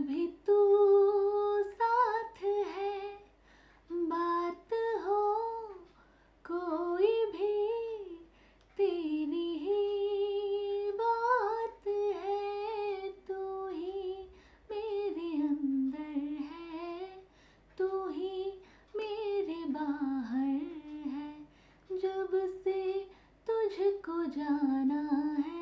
भी तू साथ है, बात हो कोई भी, तेरी ही बात है, तू ही मेरे अंदर है, तू ही मेरे बाहर है, जब से तुझको जाना है।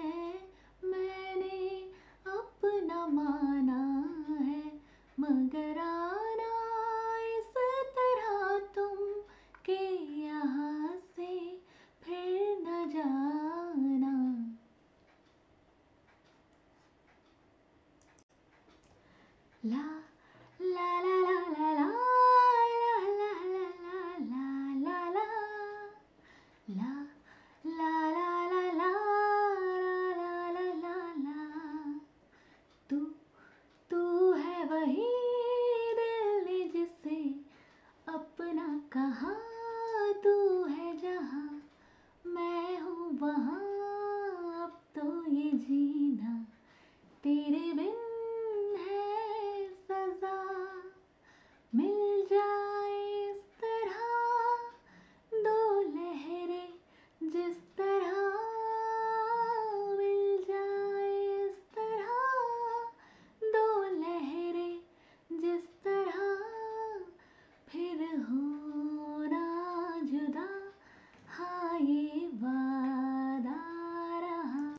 ला ला ला ला ला कहा तू है जहाँ मैं हूँ वहाँ अब तो ये जीना तेरे